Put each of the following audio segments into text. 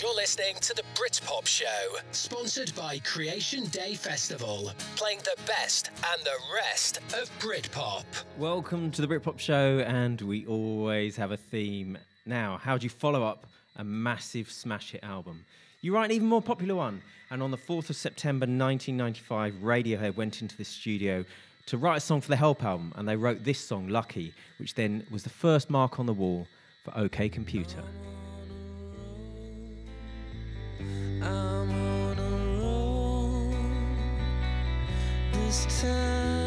You're listening to the Britpop Show, sponsored by Creation Day Festival, playing the best and the rest of Britpop. Welcome to the Britpop Show, and we always have a theme. Now, how do you follow up a massive smash hit album? You write an even more popular one. And on the 4th of September 1995, Radiohead went into the studio to write a song for the Help album, and they wrote this song, Lucky, which then was the first mark on the wall for OK Computer. I'm on a roll this time.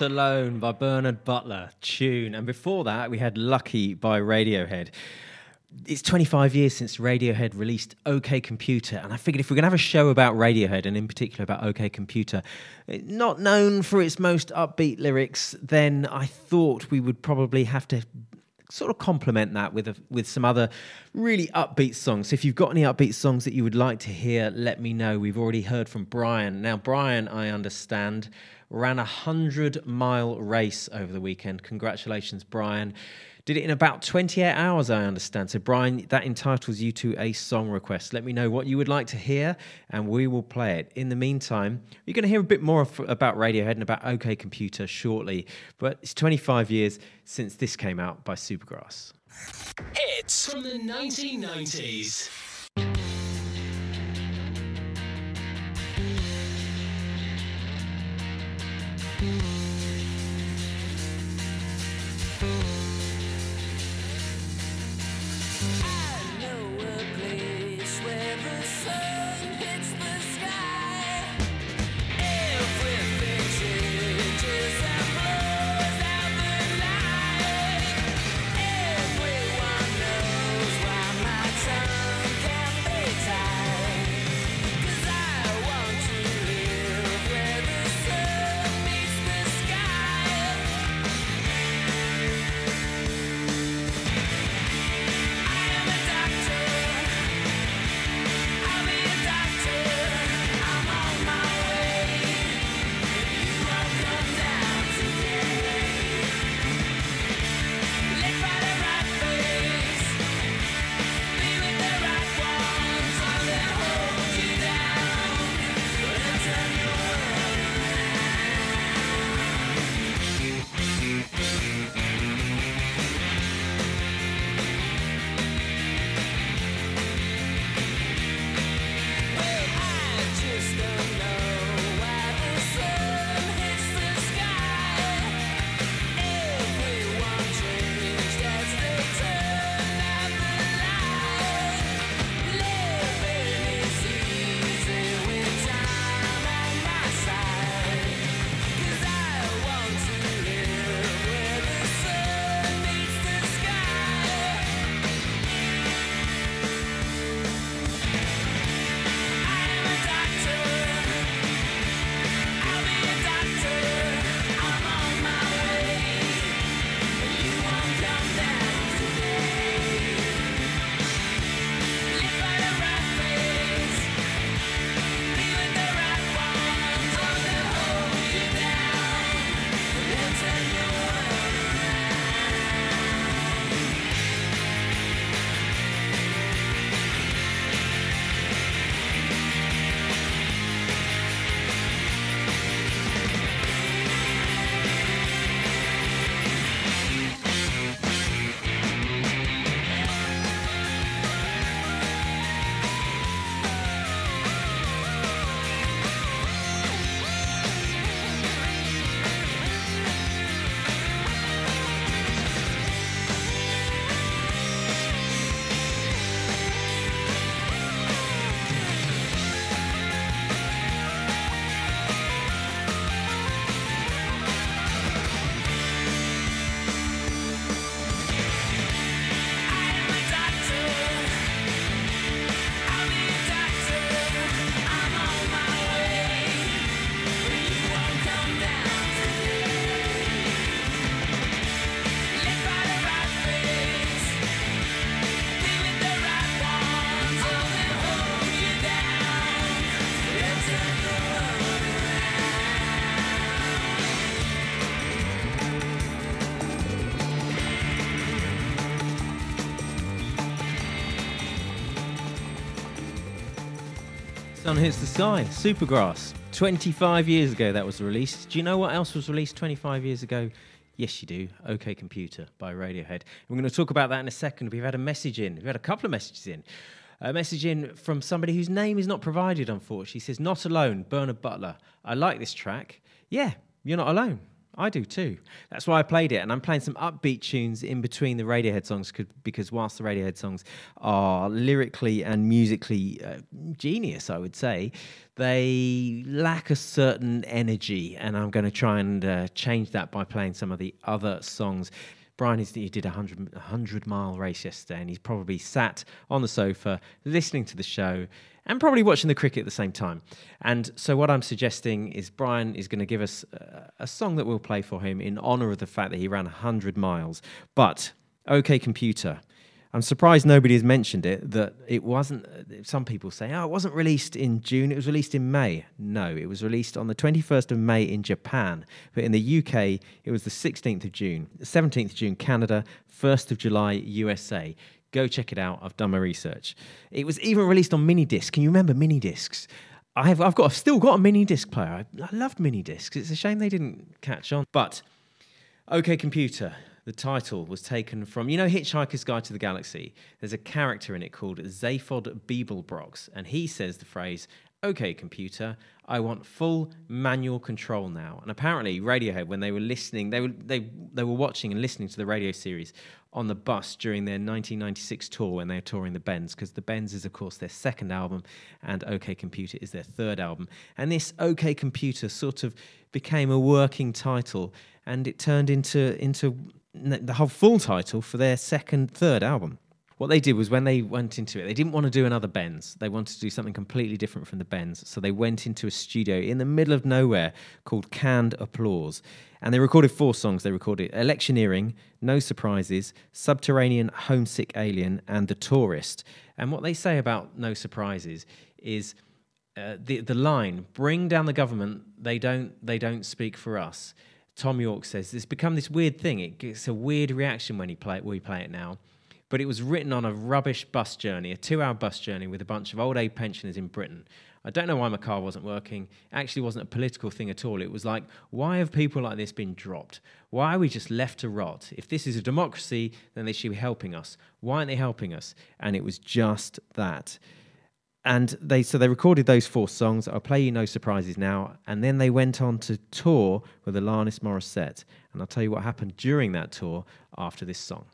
Alone by Bernard Butler tune. And before that, we had Lucky by Radiohead. It's 25 years since Radiohead released OK Computer, and I figured if we're going to have a show about Radiohead, and in particular about OK Computer, not known for its most upbeat lyrics, then I thought we would probably have to sort of complement that with a, with some other really upbeat songs. So if you've got any upbeat songs that you would like to hear, let me know. We've already heard from Brian. Now, Brian, I understand, ran a hundred mile race over the weekend. Congratulations, Brian. Did it in about 28 hours, I understand. So, Brian, that entitles you to a song request. Let me know what you would like to hear, and we will play it. In the meantime, you're going to hear a bit more about Radiohead and about OK Computer shortly. But it's 25 years since this came out by Supergrass. Hits from the 1990s. I Sun Hits the Sky, Supergrass. 25 years ago that was released. Do you know what else was released 25 years ago? Yes, you do. OK Computer by Radiohead. We're going to talk about that in a second. We've had a message in. We've had a couple of messages in. A message in from somebody whose name is not provided, unfortunately. He says, Not alone, Bernard Butler. I like this track. Yeah, you're not alone. I do too. That's why I played it, and I'm playing some upbeat tunes in between the Radiohead songs because whilst the Radiohead songs are lyrically and musically uh, genius, I would say, they lack a certain energy, and I'm going to try and uh, change that by playing some of the other songs. Brian is, he did a 100, 100 mile race yesterday, and he's probably sat on the sofa listening to the show and probably watching the cricket at the same time. And so, what I'm suggesting is Brian is going to give us a, a song that we'll play for him in honor of the fact that he ran 100 miles. But, OK, computer. I'm surprised nobody has mentioned it that it wasn't. Some people say, oh, it wasn't released in June, it was released in May. No, it was released on the 21st of May in Japan. But in the UK, it was the 16th of June, 17th of June, Canada, 1st of July, USA. Go check it out. I've done my research. It was even released on mini disc. Can you remember mini discs? I've, I've got, I've still got a mini disc player. I, I loved mini discs. It's a shame they didn't catch on. But, OK, computer the title was taken from, you know, Hitchhiker's Guide to the Galaxy. There's a character in it called Zaphod Beeblebrox, and he says the phrase, okay, computer, I want full manual control now. And apparently, Radiohead, when they were listening, they were, they, they were watching and listening to the radio series on the bus during their 1996 tour when they were touring the Bends, because the Bends is, of course, their second album, and OK Computer is their third album. And this OK Computer sort of became a working title, and it turned into into the whole full title for their second, third album. What they did was when they went into it, they didn't want to do another Bends. They wanted to do something completely different from the Bends. So they went into a studio in the middle of nowhere called Canned Applause. And they recorded four songs. They recorded Electioneering, No Surprises, Subterranean Homesick Alien, and The Tourist. And what they say about No Surprises is uh, the, the line, bring down the government, they don't, they don't speak for us. Thom Yorke says it's become this weird thing. It gets a weird reaction when he play we play it now. But it was written on a rubbish bus journey, a two-hour bus journey with a bunch of old age pensioners in Britain. I don't know why my car wasn't working. It actually wasn't a political thing at all. It was like, why have people like this been dropped? Why are we just left to rot? If this is a democracy, then they should be helping us. Why aren't they helping us? And it was just that and they so they recorded those four songs. I'll play you no surprises now, and then they went on to tour with Alanis Morissette, and I'll tell you what happened during that tour after this song.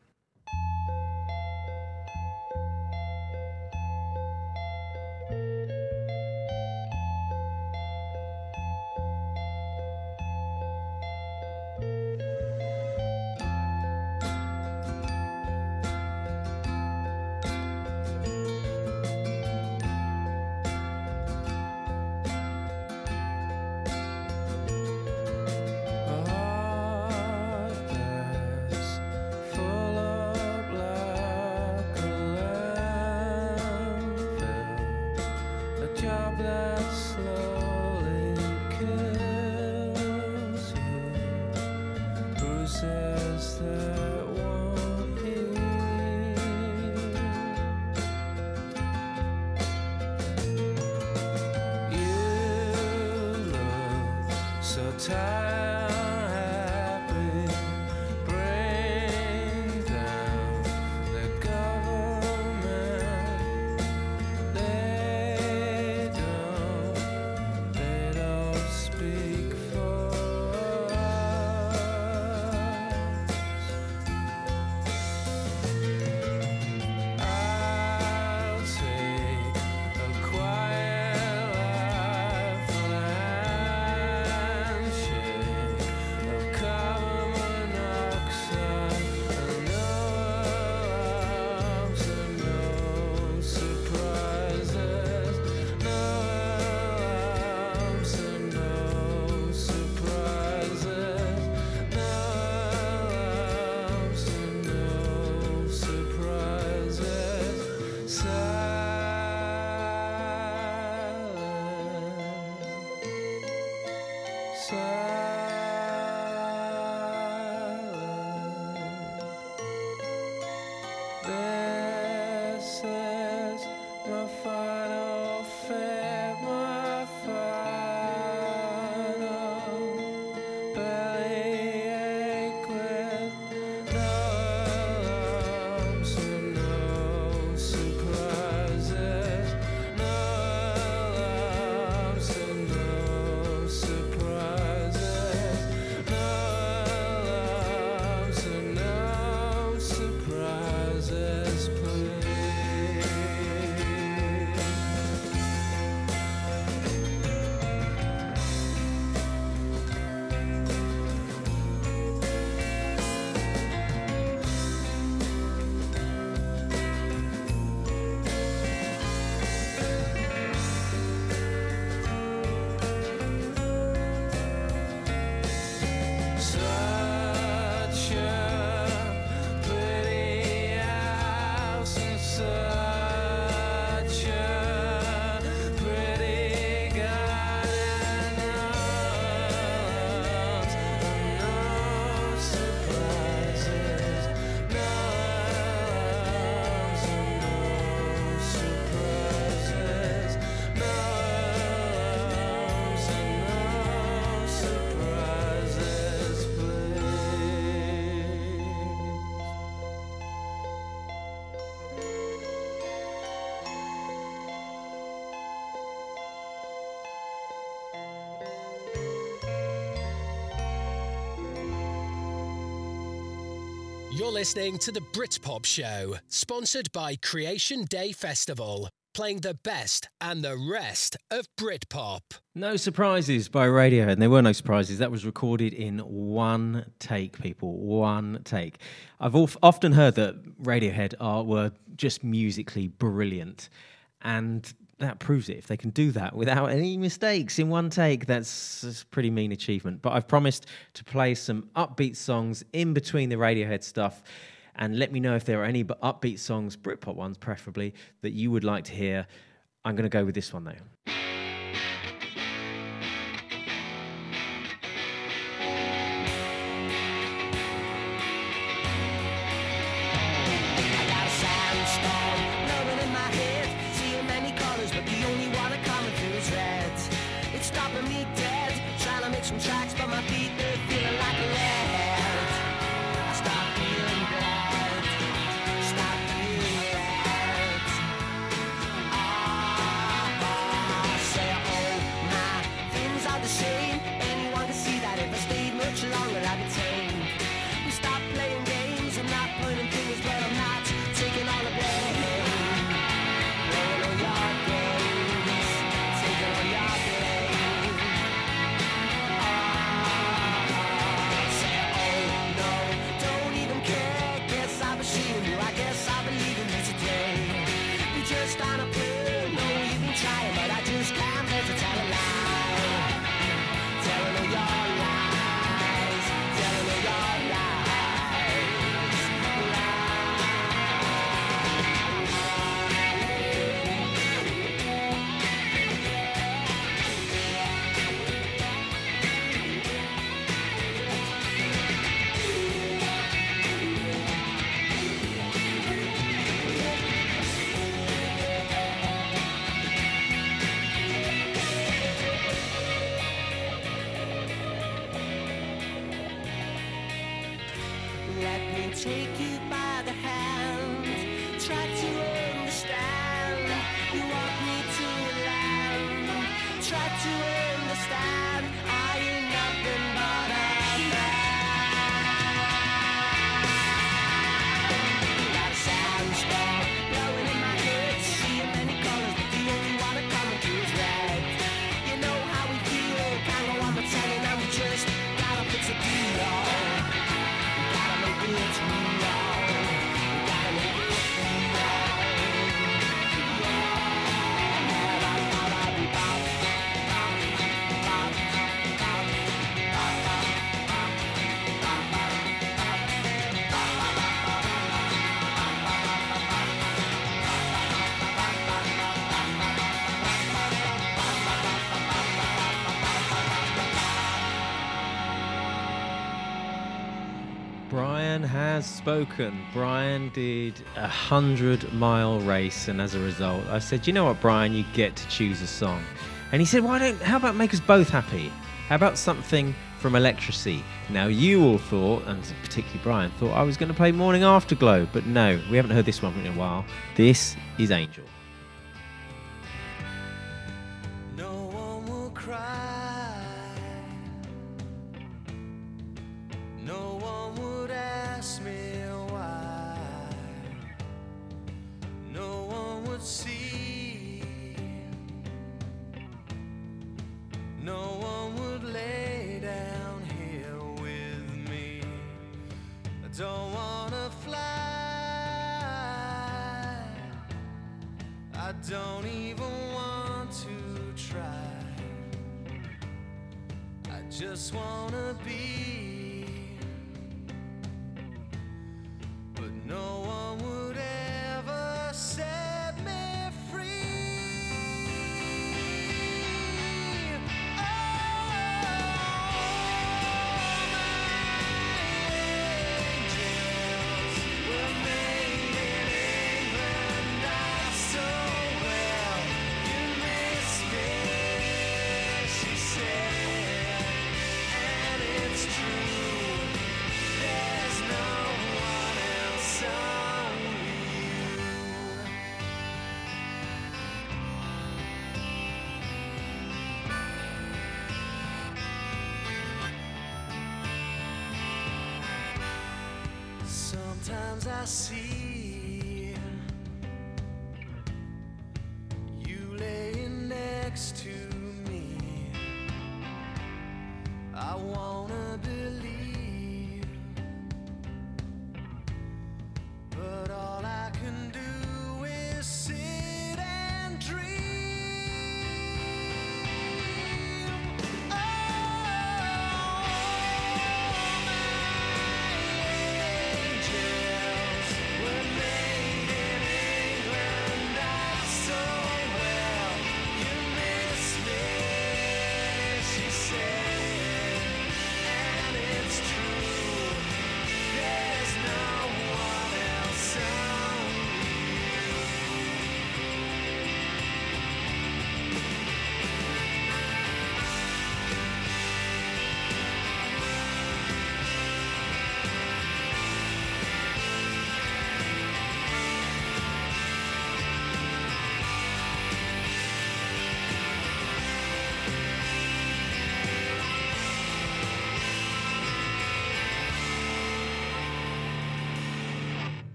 You're listening to the Britpop Show, sponsored by Creation Day Festival, playing the best and the rest of Britpop. No surprises by Radiohead. And there were no surprises. That was recorded in one take, people. One take. I've of- often heard that Radiohead are were just musically brilliant, and that proves it. If they can do that without any mistakes in one take, that's, that's a pretty mean achievement. But I've promised to play some upbeat songs in between the Radiohead stuff. And let me know if there are any upbeat songs, Britpop ones preferably, that you would like to hear. I'm going to go with this one though. Brian has spoken. Brian did a hundred mile race, and as a result, I said, "You know what, Brian? You get to choose a song." And he said, "Why don't? How about make us both happy? How about something from Electrasy?" Now you all thought, and particularly Brian thought, I was going to play Morning Afterglow, but no, we haven't heard this one in a while. This is Angel.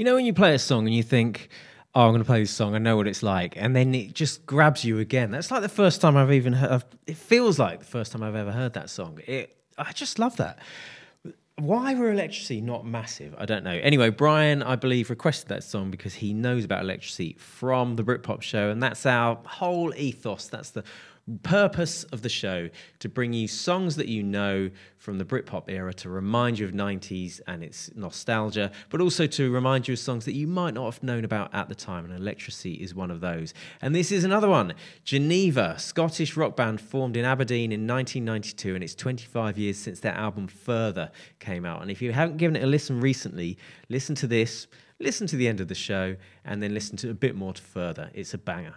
You know when you play a song and you think, "Oh, I'm going to play this song. I know what it's like," and then it just grabs you again. That's like the first time I've even heard. It feels like the first time I've ever heard that song. It. I just love that. Why were Electrasy not massive? I don't know. Anyway, Brian, I believe, requested that song because he knows about Electrasy from the Britpop show, and that's our whole ethos. That's the purpose of the show to bring you songs that you know from the Britpop era to remind you of 90s and its nostalgia, but also to remind you of songs that you might not have known about at the time. And Electrasy is one of those. And this is another one Geneva, Scottish rock band formed in Aberdeen in 1992, and it's 25 years since their album Further came out. And if you haven't given it a listen recently, listen to this, listen to the end of the show, and then listen to a bit more to Further. It's a banger.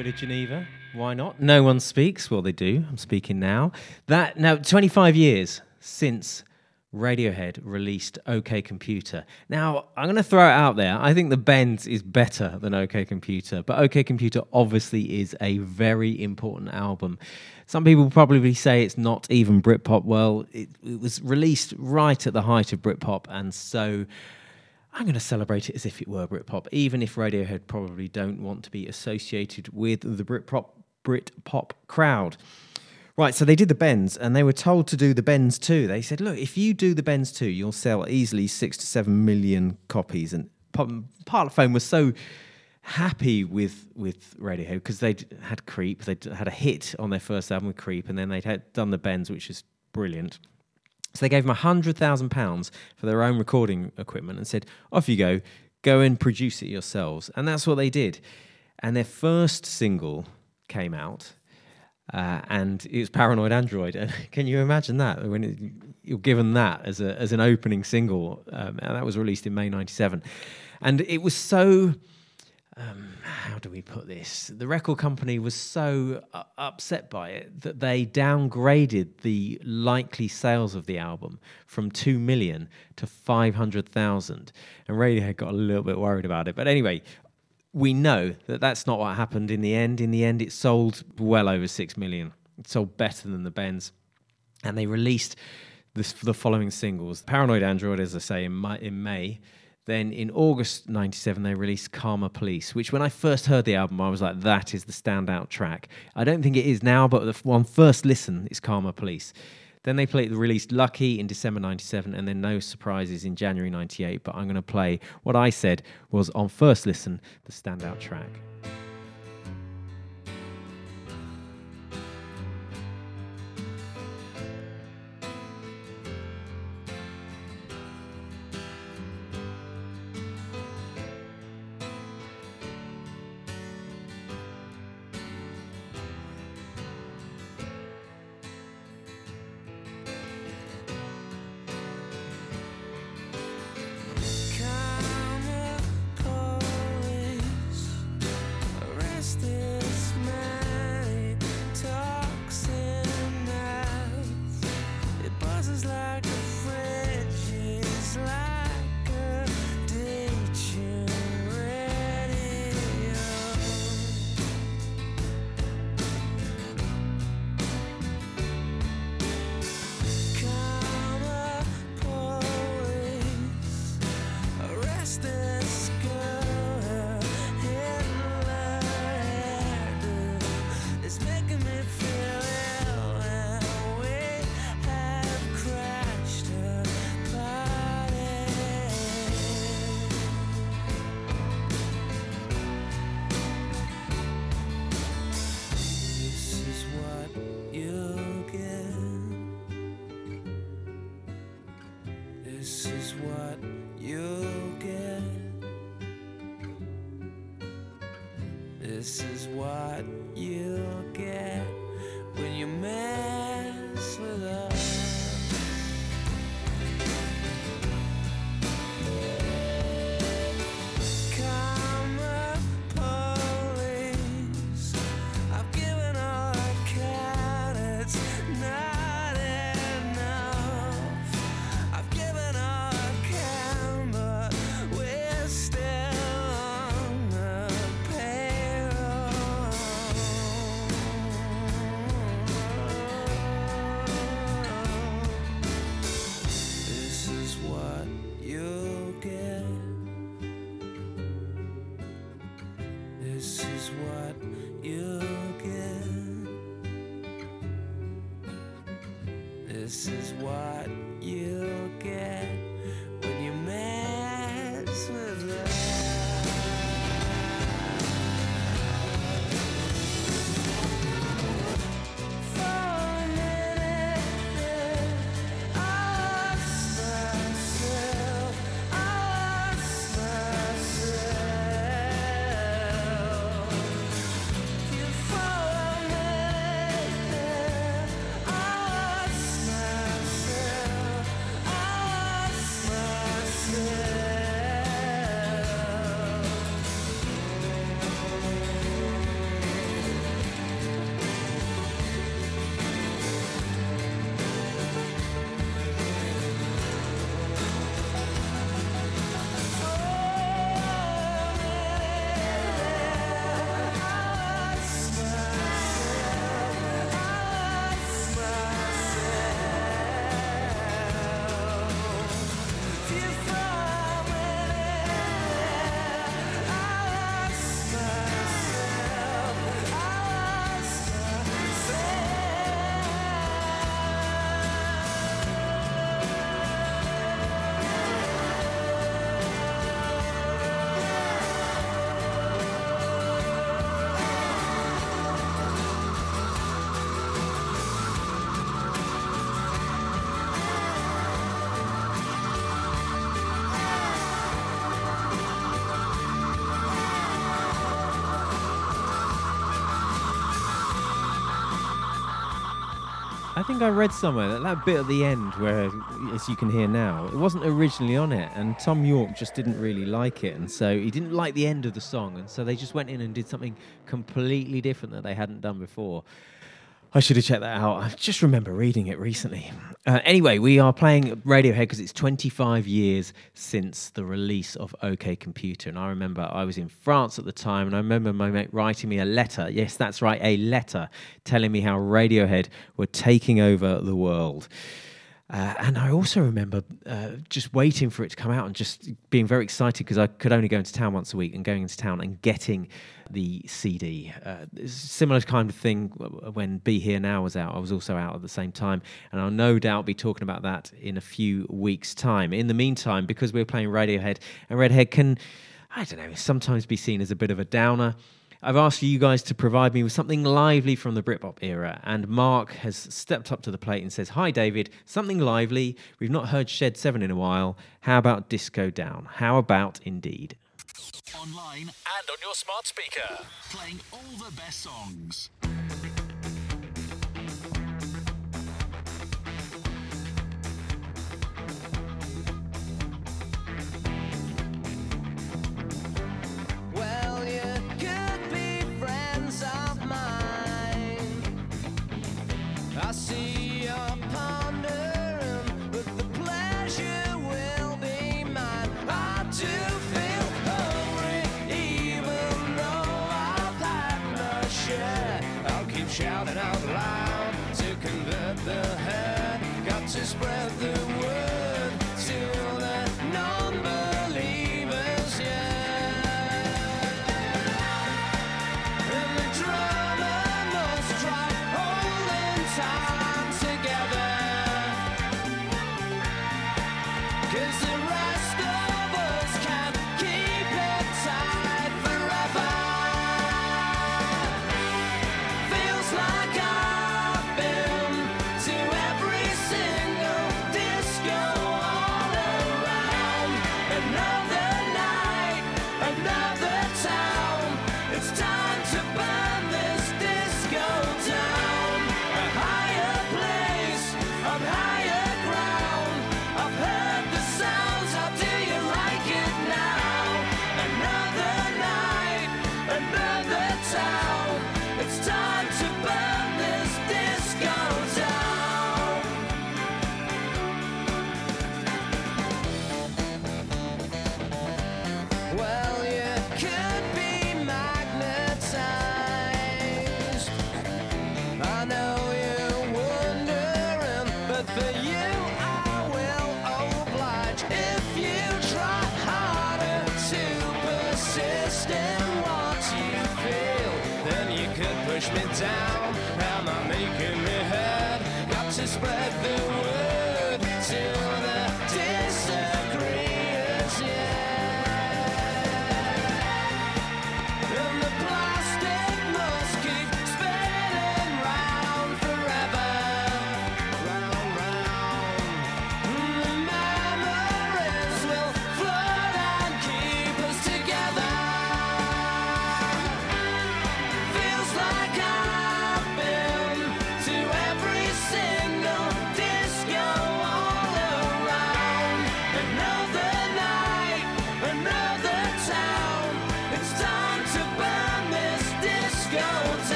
Bit of Geneva. Why not? No one speaks. Well, they do. I'm speaking now. That now 25 years since Radiohead released OK Computer. Now, I'm going to throw it out there. I think the Bends is better than OK Computer, but OK Computer obviously is a very important album. Some people probably say it's not even Britpop. Well, it, it was released right at the height of Britpop, and so I'm going to celebrate it as if it were Britpop, even if Radiohead probably don't want to be associated with the Britpop Britpop crowd. Right, so they did the Bends, and they were told to do the Bends too. They said, "Look, if you do the Bends too, you'll sell easily six to seven million copies." And Pa- Parlophone was so happy with with Radiohead because they'd had Creep, they'd had a hit on their first album with Creep, and then they'd had done the Bends, which is brilliant. So they gave thousand pounds for their own recording equipment and said, "Off you go, go and produce it yourselves." And that's what they did. And their first single came out, uh, and it was "Paranoid Android." And can you imagine that when it, you're given that as a as an opening single? Um, and that was released in May '97, and it was so um, how do we put this? The record company was so uh, upset by it that they downgraded the likely sales of the album from 2 million to 500,000. And Radiohead got a little bit worried about it. But anyway, we know that that's not what happened in the end. In the end, it sold well over 6 million. It sold better than the Bends. And they released this, the following singles Paranoid Android, as I say, in, May- in May. Then in August 97, they released Karma Police, which when I first heard the album, I was like, that is the standout track. I don't think it is now, but the one first listen is Karma Police. Then they played, released Lucky in December 97, and then No Surprises in January 98. But I'm going to play what I said was on first listen, the standout track. I think I read somewhere that that bit at the end, where as you can hear now, it wasn't originally on it, and Thom Yorke just didn't really like it, and so he didn't like the end of the song, and so they just went in and did something completely different that they hadn't done before. I should have checked that out. I just remember reading it recently. Uh, anyway, we are playing Radiohead because it's 25 years since the release of OK Computer. And I remember I was in France at the time, and I remember my mate writing me a letter. Yes, that's right, a letter telling me how Radiohead were taking over the world. Uh, and I also remember uh, just waiting for it to come out and just being very excited because I could only go into town once a week and going into town and getting the CD. Uh, similar kind of thing when Be Here Now was out. I was also out at the same time. And I'll no doubt be talking about that in a few weeks' time. In the meantime, because we're playing Radiohead, and Radiohead can, I don't know, sometimes be seen as a bit of a downer. I've asked you guys to provide me with something lively from the Britpop era, and Mark has stepped up to the plate and says, Hi, David, something lively. We've not heard Shed 7 in a while. How about Disco Down? How about indeed? Online and on your smart speaker. Playing all the best songs.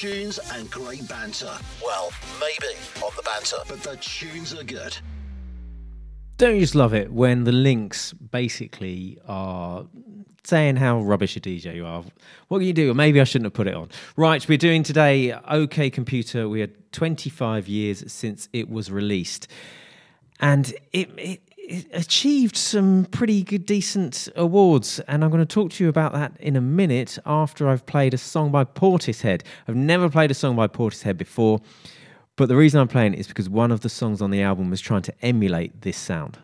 Tunes and great banter. Well, maybe on the banter, but the tunes are good. Don't you just love it when the links basically are saying how rubbish a DJ you are? What can you do? Maybe I shouldn't have put it on. Right, we're doing today OK Computer. We had 25 years since it was released. And it, it, it achieved some pretty good, decent awards. And I'm going to talk to you about that in a minute after I've played a song by Portishead. I've never played a song by Portishead before. But the reason I'm playing it is because one of the songs on the album was trying to emulate this sound.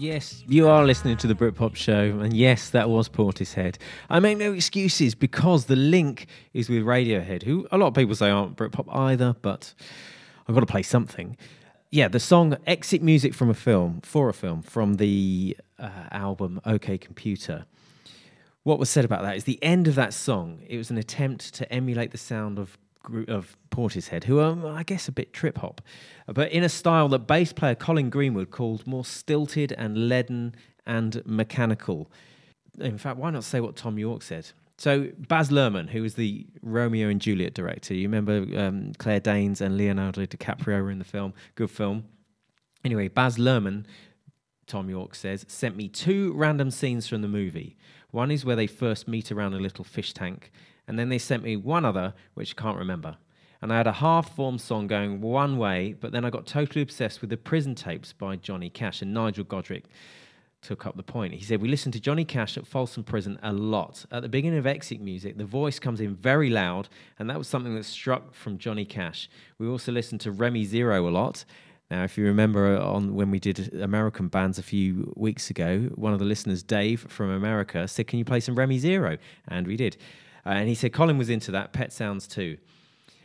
Yes, you are listening to the Britpop show, and yes, that was Portishead. I make no excuses because the link is with Radiohead, who a lot of people say aren't Britpop either, but I've got to play something. Yeah, the song Exit Music from a Film, for a film, from the uh, album OK Computer. What was said about that is the end of that song, it was an attempt to emulate the sound of gr- of Portishead, who are, I guess, a bit trip hop, but in a style that bass player Colin Greenwood called more stilted and leaden and mechanical. In fact, why not say what Thom Yorke said? So Baz Luhrmann, who was the Romeo and Juliet director, you remember um, Claire Danes and Leonardo DiCaprio were in the film. Good film. Anyway, Baz Luhrmann, Thom Yorke says, sent me two random scenes from the movie. One is where they first meet around a little fish tank, and then they sent me one other, which I can't remember. And I had a half formed song going one way, but then I got totally obsessed with the prison tapes by Johnny Cash and Nigel Godrich took up the point. He said, We listen to Johnny Cash at Folsom Prison a lot. At the beginning of Exit Music, the voice comes in very loud, and that was something that struck from Johnny Cash. We also listened to Remy Zero a lot. Now, if you remember uh, on when we did American bands a few weeks ago, one of the listeners, Dave from America, said, Can you play some Remy Zero? And we did. Uh, and he said Colin was into that, Pet Sounds too.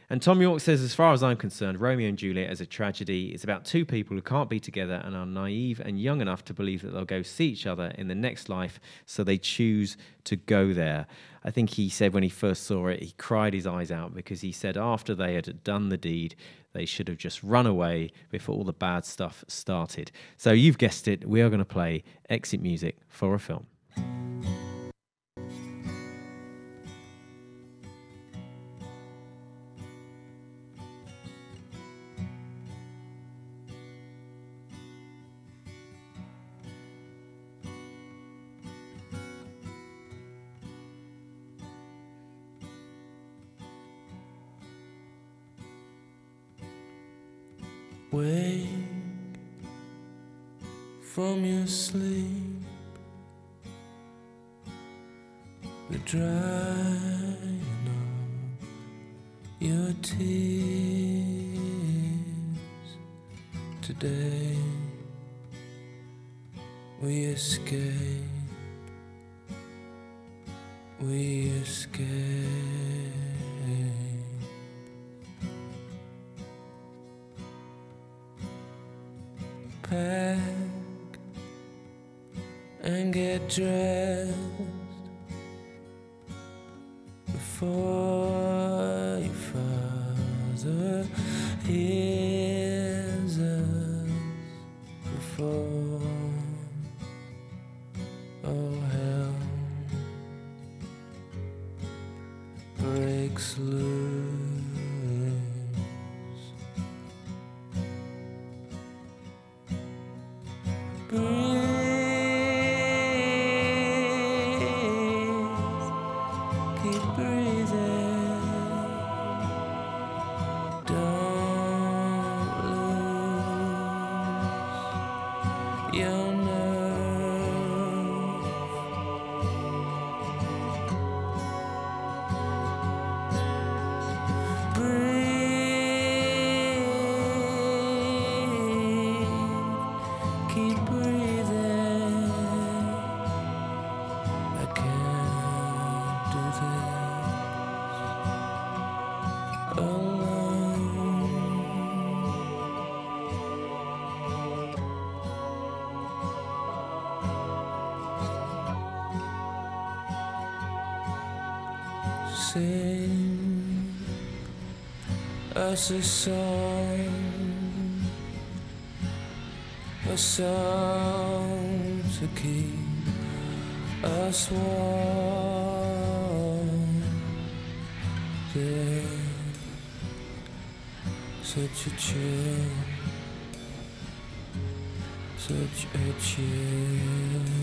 And Thom Yorke says, as far as I'm concerned, Romeo and Juliet as a tragedy is about two people who can't be together and are naive and young enough to believe that they'll go see each other in the next life, so they choose to go there. I think he said when he first saw it, he cried his eyes out because he said after they had done the deed, they should have just run away before all the bad stuff started. So you've guessed it, we are going to play exit music for a film. Us a song, a song to keep us warm. There's such a chill, such a chill.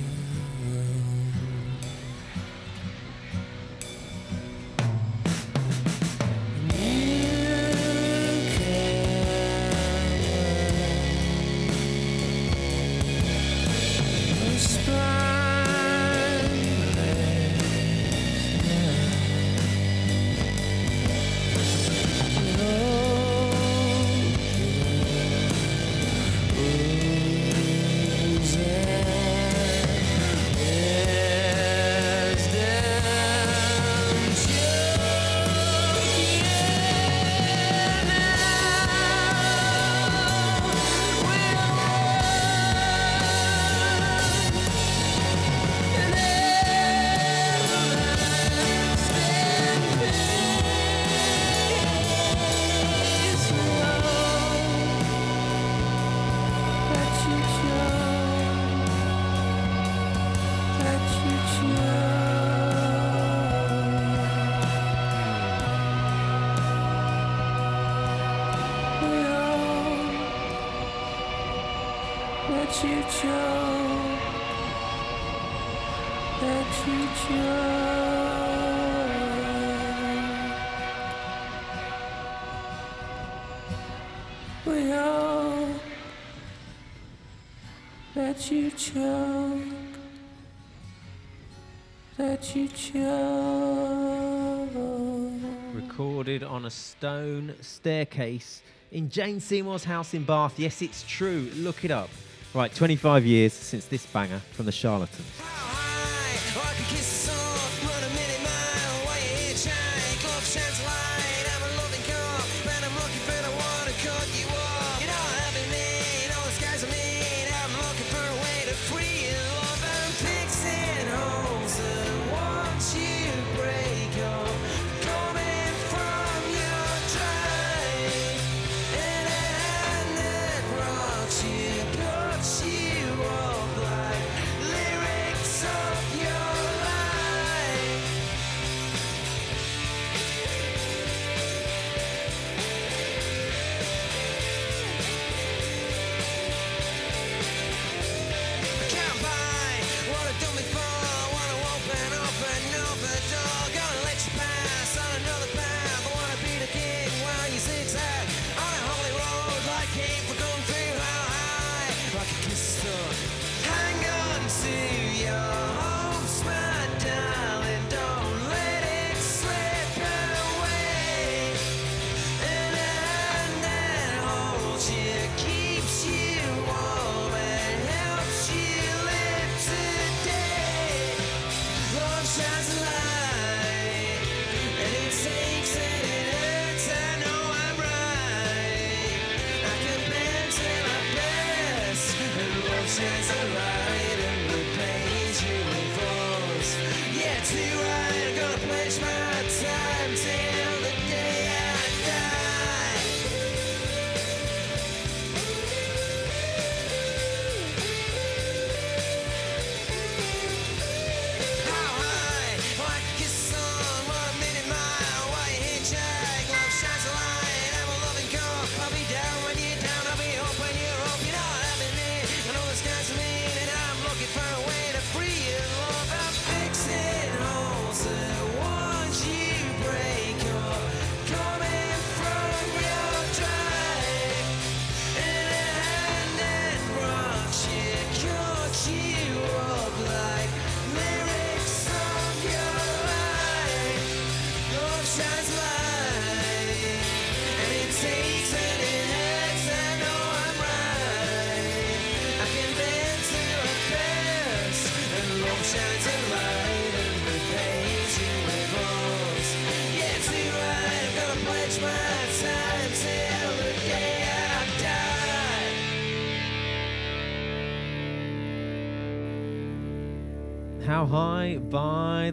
Recorded on a stone staircase in Jane Seymour's house in Bath. Yes, it's true. Look it up. Right, 25 years since this banger from the Charlatans.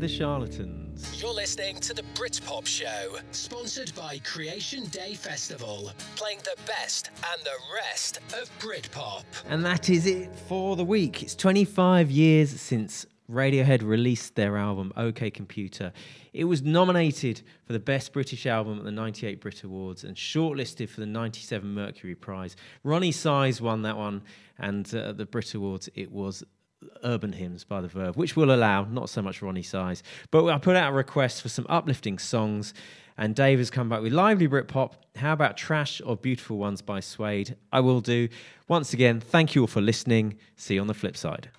The Charlatans. You're listening to the Britpop Show, sponsored by Creation Day Festival, playing the best and the rest of Britpop. And that is it for the week. It's 25 years since Radiohead released their album OK Computer. It was nominated for the Best British Album at the 98 Brit Awards and shortlisted for the 97 Mercury Prize. Roni Size won that one, and uh, at the Brit Awards it was Urban Hymns by The Verve, which will allow not so much Roni Size. But I put out a request for some uplifting songs, and Dave has come back with lively Britpop. How about Trash or Beautiful Ones by Suede? I will do. Once again, thank you all for listening. See you on the flip side.